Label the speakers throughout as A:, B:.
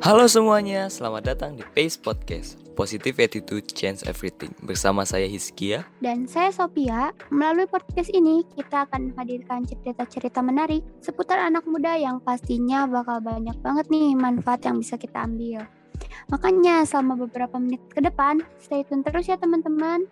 A: Halo semuanya, selamat datang di Pace Podcast Positive Attitude Change Everything Bersama saya Hizkia
B: Dan saya Sophia. Melalui podcast ini, kita akan menghadirkan cerita-cerita menarik seputar anak muda yang pastinya bakal banyak banget nih manfaat yang bisa kita ambil. Makanya selama beberapa menit ke depan, stay tune terus ya teman-teman.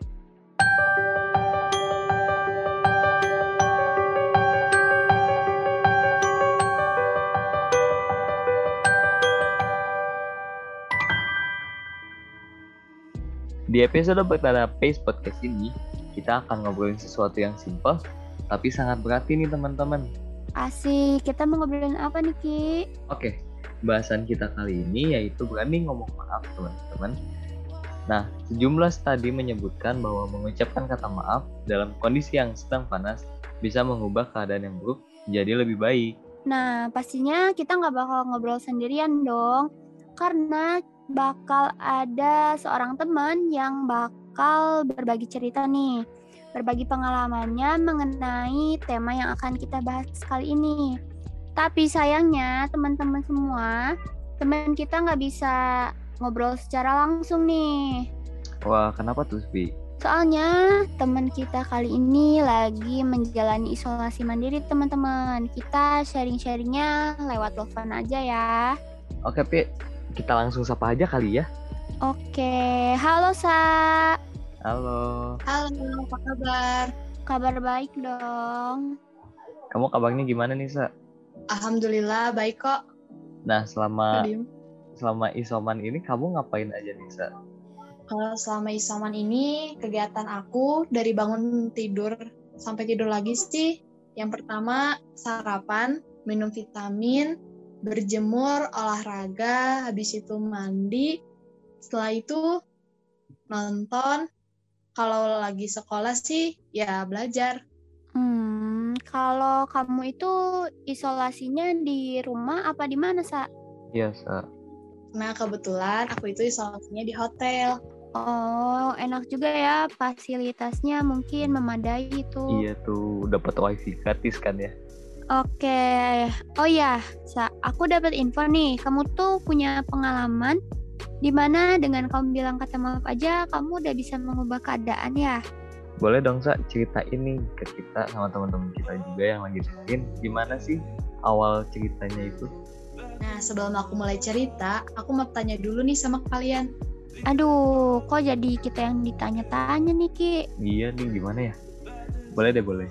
A: Di episode pertama Pace Podcast ini Kita akan ngobrolin sesuatu yang simple Tapi sangat berarti nih teman-teman
B: Asik, kita mau ngobrolin apa nih Ki?
A: Oke, bahasan kita kali ini yaitu berani ngomong maaf teman-teman Nah, sejumlah studi menyebutkan bahwa mengucapkan kata maaf dalam kondisi yang sedang panas bisa mengubah keadaan yang buruk menjadi lebih baik.
B: Nah, pastinya kita nggak bakal ngobrol sendirian dong. Karena bakal ada seorang teman yang bakal berbagi cerita nih. Berbagi pengalamannya mengenai tema yang akan kita bahas kali ini. Tapi sayangnya teman-teman semua, teman kita nggak bisa ngobrol secara langsung nih.
A: Wah, kenapa tuh, Spi?
B: Soalnya teman kita kali ini lagi menjalani isolasi mandiri teman-teman. Kita sharing-sharingnya lewat telepon aja ya.
A: Oke, Pi. Kita langsung sapa aja kali ya.
B: Oke, halo Sa.
A: Halo.
C: Halo, apa kabar?
B: Kabar baik dong.
A: Kamu kabarnya gimana nih, Sa?
C: Alhamdulillah baik kok.
A: Nah, selama
C: Diem.
A: selama isoman ini kamu ngapain aja nih, Sa?
C: Kalau selama isoman ini kegiatan aku dari bangun tidur sampai tidur lagi sih. Yang pertama sarapan, minum vitamin, berjemur, olahraga, habis itu mandi. Setelah itu nonton. Kalau lagi sekolah sih ya belajar.
B: Hmm, kalau kamu itu isolasinya di rumah apa di mana, Sa?
A: Iya, Sa.
C: Nah kebetulan aku itu isolasinya di hotel.
B: Oh, enak juga ya fasilitasnya mungkin memadai itu.
A: Iya tuh, dapat wifi gratis kan ya?
B: Oke. Oh ya, Sa, aku dapat info nih. Kamu tuh punya pengalaman di mana dengan kamu bilang kata maaf aja, kamu udah bisa mengubah keadaan ya.
A: Boleh dong, Sa, cerita ini ke kita sama teman-teman kita juga yang lagi dengerin. Gimana sih awal ceritanya itu?
C: Nah sebelum aku mulai cerita, aku mau tanya dulu nih sama kalian.
B: Aduh, kok jadi kita yang ditanya-tanya nih, Ki?
A: Iya nih, gimana ya? Boleh deh, boleh.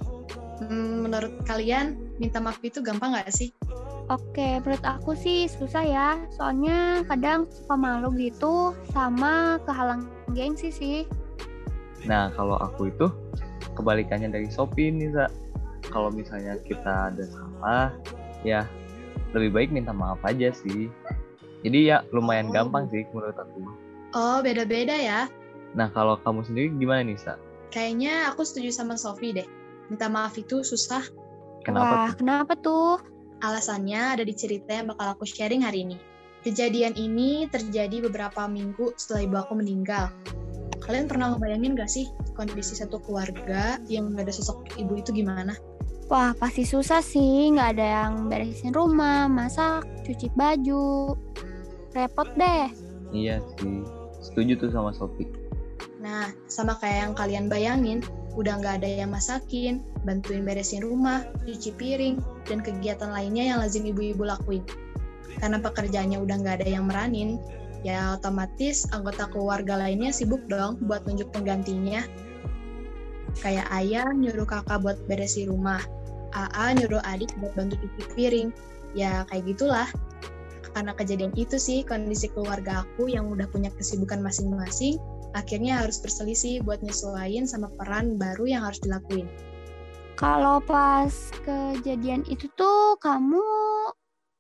C: Hmm, menurut kalian minta maaf itu gampang nggak sih?
B: Oke, menurut aku sih susah ya. Soalnya kadang suka malu gitu sama kehalang gengsi sih.
A: Nah, kalau aku itu kebalikannya dari Shopee nih, Sa. Kalau misalnya kita ada salah, ya lebih baik minta maaf aja sih. Jadi ya lumayan
C: Oh.
A: gampang sih menurut aku.
C: Oh, beda-beda ya.
A: Nah, kalau kamu sendiri gimana nih, Sa?
C: Kayaknya aku setuju sama Sofi deh. Minta maaf itu susah.
A: Kenapa
B: Wah,
A: tuh?
B: kenapa tuh?
C: Alasannya ada di cerita yang bakal aku sharing hari ini. Kejadian ini terjadi beberapa minggu setelah ibu aku meninggal. Kalian pernah ngebayangin gak sih kondisi satu keluarga yang gak ada sosok ibu itu gimana?
B: Wah, pasti susah sih. Nggak ada yang beresin rumah, masak, cuci baju. Repot deh.
A: Iya sih. Setuju tuh sama Shopee.
C: Nah, sama kayak yang kalian bayangin, udah nggak ada yang masakin, bantuin beresin rumah, cuci piring, dan kegiatan lainnya yang lazim ibu-ibu lakuin. Karena pekerjaannya udah nggak ada yang meranin, ya otomatis anggota keluarga lainnya sibuk dong buat nunjuk penggantinya. Kayak ayah nyuruh kakak buat beresin rumah, AA nyuruh adik buat bantu cuci piring. Ya kayak gitulah. Karena kejadian itu sih kondisi keluarga aku yang udah punya kesibukan masing-masing, akhirnya harus berselisih buat nyesuaiin sama peran baru yang harus dilakuin.
B: Kalau pas kejadian itu tuh kamu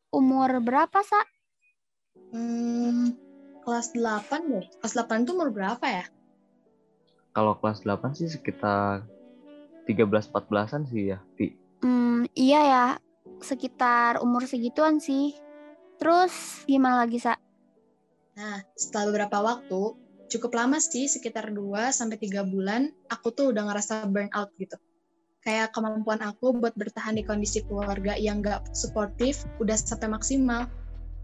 B: umur berapa, Sa?
C: Hmm, kelas 8 deh. Kelas 8 tuh umur berapa ya?
A: Kalau kelas 8 sih sekitar 13-14an sih ya, Pi.
B: Hmm, iya ya. Sekitar umur segituan sih. Terus gimana lagi, Sa?
C: Nah, setelah beberapa waktu, cukup lama sih, sekitar 2 sampai 3 bulan, aku tuh udah ngerasa burnout gitu. Kayak kemampuan aku buat bertahan di kondisi keluarga yang gak suportif udah sampai maksimal.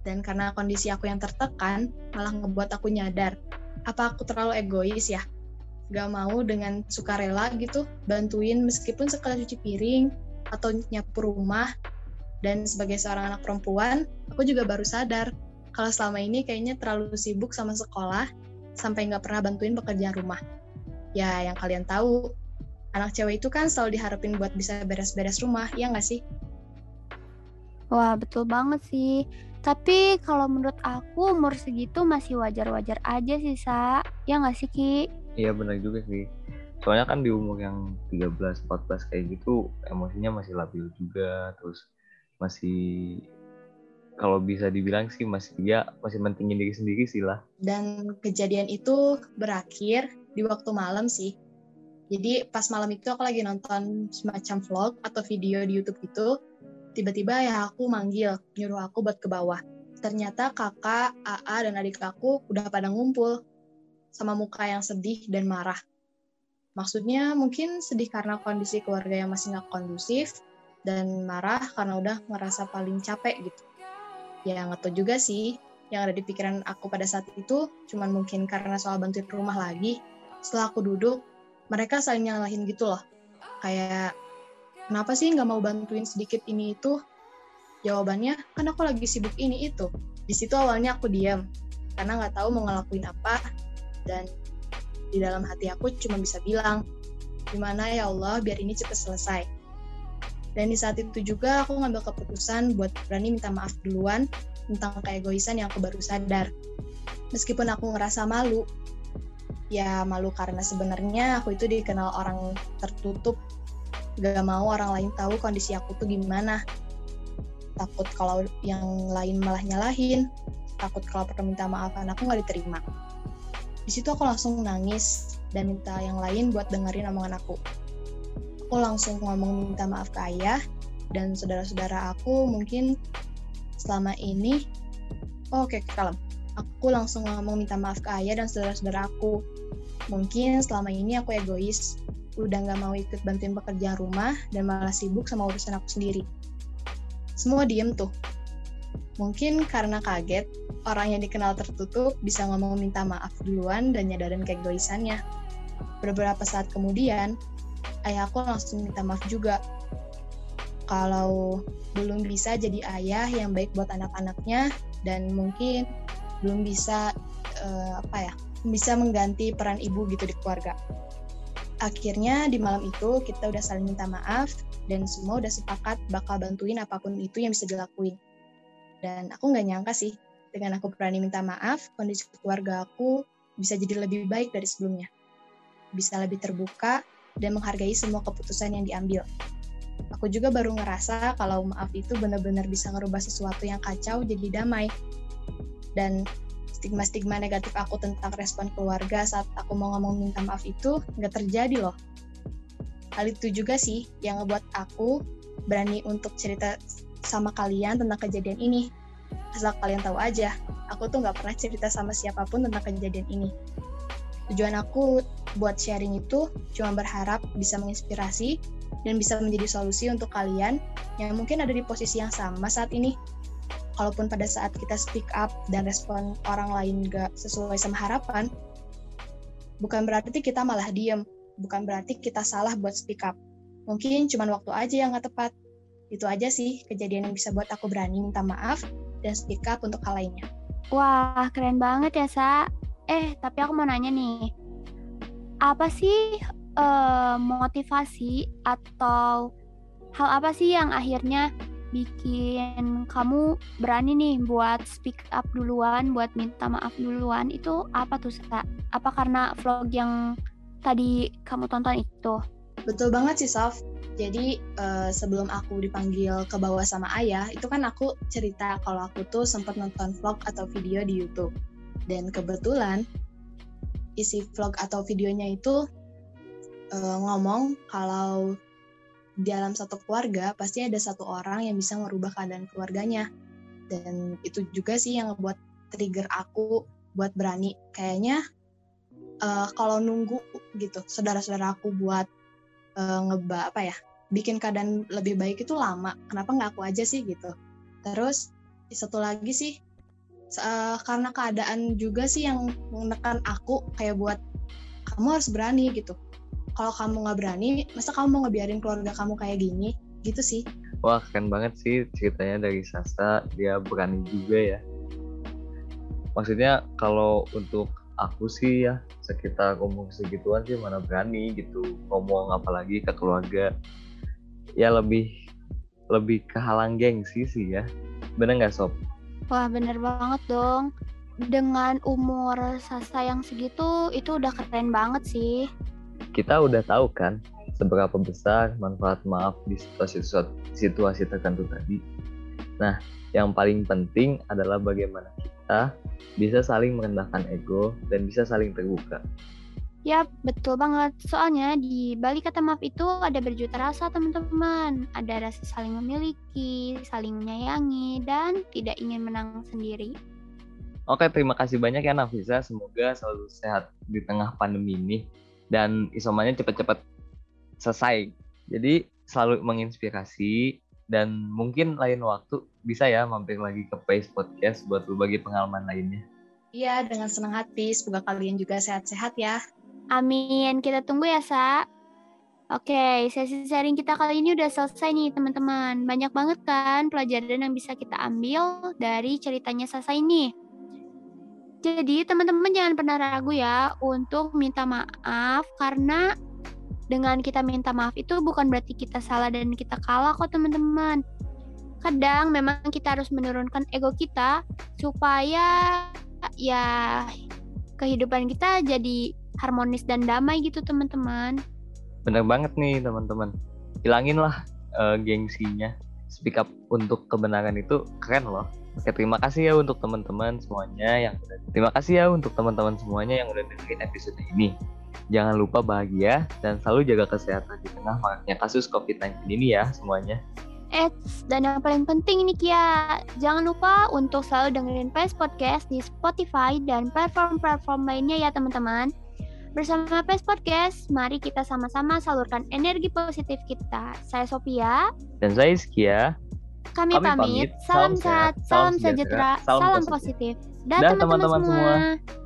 C: Dan karena kondisi aku yang tertekan, malah ngebuat aku nyadar, apa aku terlalu egois ya? Gak mau dengan sukarela gitu, bantuin meskipun sekali cuci piring, atau nyapu rumah. Dan sebagai seorang anak perempuan, aku juga baru sadar kalau selama ini kayaknya terlalu sibuk sama sekolah, sampai nggak pernah bantuin pekerjaan rumah. Ya, yang kalian tahu, anak cewek itu kan selalu diharapin buat bisa beres-beres rumah, ya nggak sih?
B: Wah, betul banget sih. Tapi kalau menurut aku umur segitu masih wajar-wajar aja sih, Sa. Ya nggak sih, Ki?
A: Iya benar juga sih. Soalnya kan di umur yang 13, 14 kayak gitu emosinya masih labil juga, terus masih kalau bisa dibilang sih masih dia masih mentingin diri sendiri sih lah.
C: Dan kejadian itu berakhir di waktu malam sih. Jadi pas malam itu aku lagi nonton semacam vlog atau video di YouTube itu, tiba-tiba ya aku manggil, nyuruh aku buat ke bawah. Ternyata kakak, AA, dan adik aku udah pada ngumpul sama muka yang sedih dan marah. Maksudnya mungkin sedih karena kondisi keluarga yang masih nggak kondusif, dan marah karena udah ngerasa paling capek gitu. Ya nggak tahu juga sih, yang ada di pikiran aku pada saat itu cuman mungkin karena soal bantuin rumah lagi. Setelah aku duduk, mereka saling nyalahin gitu loh. Kayak kenapa sih nggak mau bantuin sedikit ini itu? Jawabannya, kan aku lagi sibuk ini itu. Di situ awalnya aku diam, karena nggak tahu mau ngelakuin apa, dan di dalam hati aku cuma bisa bilang, gimana ya Allah biar ini cepat selesai. Dan di saat itu juga aku ngambil keputusan buat berani minta maaf duluan tentang keegoisan yang aku baru sadar. Meskipun aku ngerasa malu, ya malu karena sebenarnya aku itu dikenal orang tertutup. Gak mau orang lain tahu kondisi aku tuh gimana. Takut kalau yang lain malah nyalahin. Takut kalau permintaan maafan aku nggak diterima. Di situ aku langsung nangis dan minta yang lain buat dengerin omongan aku aku langsung ngomong minta maaf ke ayah dan saudara-saudara aku mungkin selama ini oh, oke okay, kalem aku langsung ngomong minta maaf ke ayah dan saudara-saudara aku mungkin selama ini aku egois udah nggak mau ikut bantuin pekerjaan rumah dan malah sibuk sama urusan aku sendiri. Semua diem tuh. Mungkin karena kaget, orang yang dikenal tertutup bisa ngomong minta maaf duluan dan nyadarin keegoisannya. Beberapa saat kemudian, ayahku langsung minta maaf juga. Kalau belum bisa jadi ayah yang baik buat anak-anaknya dan mungkin belum bisa uh, apa ya, bisa mengganti peran ibu gitu di keluarga akhirnya di malam itu kita udah saling minta maaf dan semua udah sepakat bakal bantuin apa pun itu yang bisa dilakuin. Dan aku nggak nyangka sih, dengan aku berani minta maaf, kondisi keluarga aku bisa jadi lebih baik dari sebelumnya. Bisa lebih terbuka dan menghargai semua keputusan yang diambil. Aku juga baru ngerasa kalau maaf itu benar-benar bisa ngerubah sesuatu yang kacau jadi damai. Dan stigma-stigma negatif aku tentang respon keluarga saat aku mau ngomong minta maaf itu nggak terjadi loh. Hal itu juga sih yang ngebuat aku berani untuk cerita sama kalian tentang kejadian ini. Asal kalian tahu aja, aku tuh nggak pernah cerita sama siapa pun tentang kejadian ini. Tujuan aku buat sharing itu cuma berharap bisa menginspirasi dan bisa menjadi solusi untuk kalian yang mungkin ada di posisi yang sama saat ini kalaupun pada saat kita speak up dan respon orang lain gak sesuai sama harapan, bukan berarti kita malah diem, bukan berarti kita salah buat speak up. Mungkin cuma waktu aja yang gak tepat. Itu aja sih kejadian yang bisa buat aku berani minta maaf dan speak up untuk hal lainnya.
B: Wah, keren banget ya, Sa. Eh, tapi aku mau nanya nih. Apa sih uh, motivasi atau hal apa sih yang akhirnya bikin kamu berani nih buat speak up duluan, buat minta maaf duluan, itu apa tuh, Sa? Apa karena vlog yang tadi kamu tonton itu?
C: Betul banget sih, Sof. Jadi uh, sebelum aku dipanggil ke bawah sama ayah, itu kan aku cerita kalau aku tuh sempat nonton vlog atau video di YouTube. Dan kebetulan isi vlog atau videonya itu uh, ngomong kalau dalam satu keluarga pasti ada satu orang yang bisa merubah keadaan keluarganya. Dan itu juga sih yang ngebuat trigger aku buat berani. Kayaknya uh, kalau nunggu gitu saudara-saudara aku buat uh, ngeba apa ya bikin keadaan lebih baik itu lama. Kenapa nggak aku aja sih gitu? Terus satu lagi sih uh, karena keadaan juga sih yang menekan aku kayak buat kamu harus berani gitu. Kalau kamu nggak berani masa kamu mau ngebiarin keluarga kamu kayak gini? Gitu sih.
A: Wah keren banget sih ceritanya dari Sasa dia berani juga ya. Maksudnya kalau untuk aku sih ya sekitar ngomong segituan sih mana berani gitu. Ngomong apalagi ke keluarga. Ya lebih lebih kehalang gengsi sih ya. Bener nggak sob
B: wah bener banget dong dengan umur Sasa yang segitu itu udah keren banget sih
A: kita udah tahu kan seberapa besar manfaat maaf di situasi situasi tertentu tadi. Nah, yang paling penting adalah bagaimana kita bisa saling merendahkan ego dan bisa saling terbuka.
B: Yap, betul banget. Soalnya di balik kata maaf itu ada berjuta rasa, teman-teman. Ada rasa saling memiliki, saling menyayangi, dan tidak ingin menang sendiri.
A: Oke, terima kasih banyak ya Nafisa. Semoga selalu sehat di tengah pandemi ini dan isomannya cepat-cepat selesai. Jadi selalu menginspirasi dan mungkin lain waktu bisa ya mampir lagi ke Pace Podcast buat berbagi pengalaman lainnya.
C: Iya, dengan senang hati. Semoga kalian juga sehat-sehat ya.
B: Amin. Kita tunggu ya, Sa. Oke, sesi sharing kita kali ini udah selesai nih, teman-teman. Banyak banget kan pelajaran yang bisa kita ambil dari ceritanya Sasa ini. Jadi teman-teman jangan pernah ragu ya untuk minta maaf karena dengan kita minta maaf itu bukan berarti kita salah dan kita kalah kok teman-teman. Kadang memang kita harus menurunkan ego kita supaya ya kehidupan kita jadi harmonis dan damai gitu teman-teman.
A: Bener banget nih teman-teman. Hilangin lah uh, gengsinya. Speak up untuk kebenaran itu keren loh. Oke, terima kasih ya untuk teman-teman semuanya yang terima kasih ya untuk teman-teman semuanya yang udah dengerin episode ini. Jangan lupa bahagia dan selalu jaga kesehatan di tengah maraknya kasus COVID-19 ini ya semuanya.
B: Eits, dan yang paling penting ini Kia, jangan lupa untuk selalu dengerin PES Podcast di Spotify dan platform-platform lainnya ya teman-teman. Bersama PES Podcast, mari kita sama-sama salurkan energi positif kita. Saya Sophia.
A: Dan saya Iskia.
B: Kami, Kami pamit. pamit. Salam sehat, salam sejahtera, salam, salam positif. Dan teman-teman semua. semua.